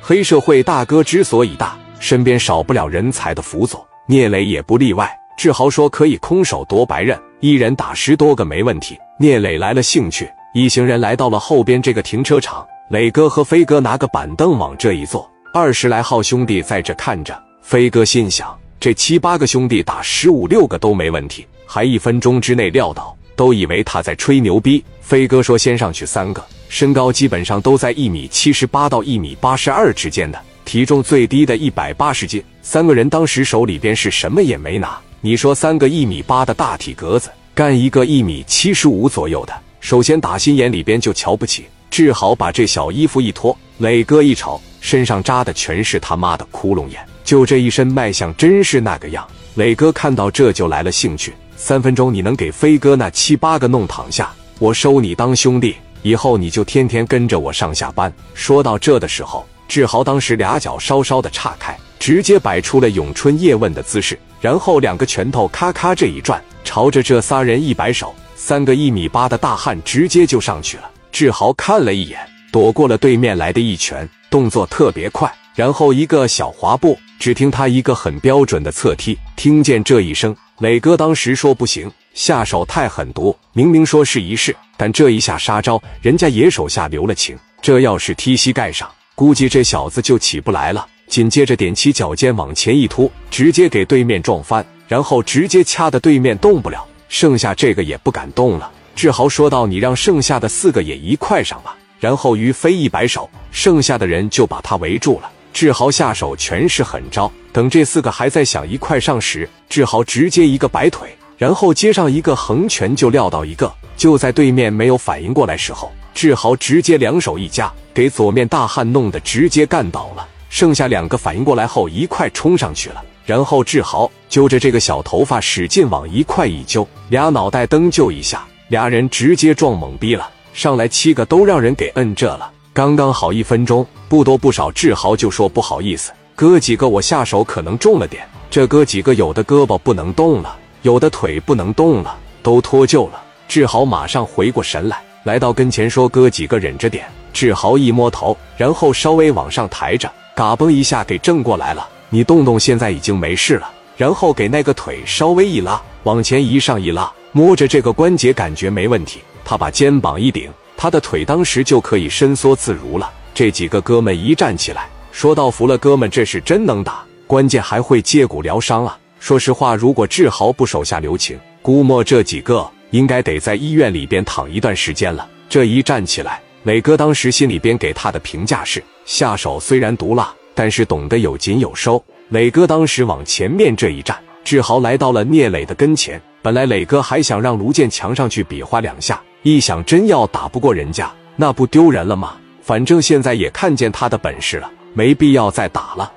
黑社会大哥之所以大，身边少不了人才的辅佐，聂磊也不例外。志豪说可以空手夺白刃，一人打十多个没问题。聂磊来了兴趣，一行人来到了后边这个停车场。磊哥和飞哥拿个板凳往这一坐，二十来号兄弟在这看着。飞哥心想，这七八个兄弟打十五六个都没问题，还一分钟之内撂倒，都以为他在吹牛逼。飞哥说先上去三个。身高基本上都在一米七十八到一米八十二之间的，体重最低的一百八十斤。三个人当时手里边是什么也没拿。你说三个一米八的大体格子干一个一米七十五左右的，首先打心眼里边就瞧不起。志豪把这小衣服一脱，磊哥一瞅，身上扎的全是他妈的窟窿眼，就这一身卖相真是那个样。磊哥看到这就来了兴趣，三分钟你能给飞哥那七八个弄躺下，我收你当兄弟。以后你就天天跟着我上下班。说到这的时候，志豪当时俩脚稍稍的岔开，直接摆出了咏春叶问的姿势，然后两个拳头咔咔这一转，朝着这仨人一摆手，三个一米八的大汉直接就上去了。志豪看了一眼，躲过了对面来的一拳，动作特别快，然后一个小滑步，只听他一个很标准的侧踢。听见这一声，磊哥当时说不行。下手太狠毒，明明说是一试，但这一下杀招，人家也手下留了情。这要是踢膝盖上，估计这小子就起不来了。紧接着踮起脚尖往前一突，直接给对面撞翻，然后直接掐的对面动不了，剩下这个也不敢动了。志豪说道：“你让剩下的四个也一块上吧。”然后于飞一摆手，剩下的人就把他围住了。志豪下手全是狠招，等这四个还在想一块上时，志豪直接一个摆腿。然后接上一个横拳就撂倒一个，就在对面没有反应过来时候，志豪直接两手一夹，给左面大汉弄得直接干倒了。剩下两个反应过来后，一块冲上去了。然后志豪揪着这个小头发使劲往一块一揪，俩脑袋蹬就一下，俩人直接撞懵逼了。上来七个都让人给摁这了，刚刚好一分钟，不多不少。志豪就说不好意思，哥几个我下手可能重了点，这哥几个有的胳膊不能动了。有的腿不能动了，都脱臼了。志豪马上回过神来，来到跟前说：“哥几个忍着点。”志豪一摸头，然后稍微往上抬着，嘎嘣一下给正过来了。你动动，现在已经没事了。然后给那个腿稍微一拉，往前一上一拉，摸着这个关节感觉没问题。他把肩膀一顶，他的腿当时就可以伸缩自如了。这几个哥们一站起来，说道：“服了，哥们，这是真能打，关键还会接骨疗伤啊。”说实话，如果志豪不手下留情，估摸这几个应该得在医院里边躺一段时间了。这一站起来，磊哥当时心里边给他的评价是：下手虽然毒辣，但是懂得有紧有收。磊哥当时往前面这一站，志豪来到了聂磊的跟前。本来磊哥还想让卢建强上去比划两下，一想真要打不过人家，那不丢人了吗？反正现在也看见他的本事了，没必要再打了。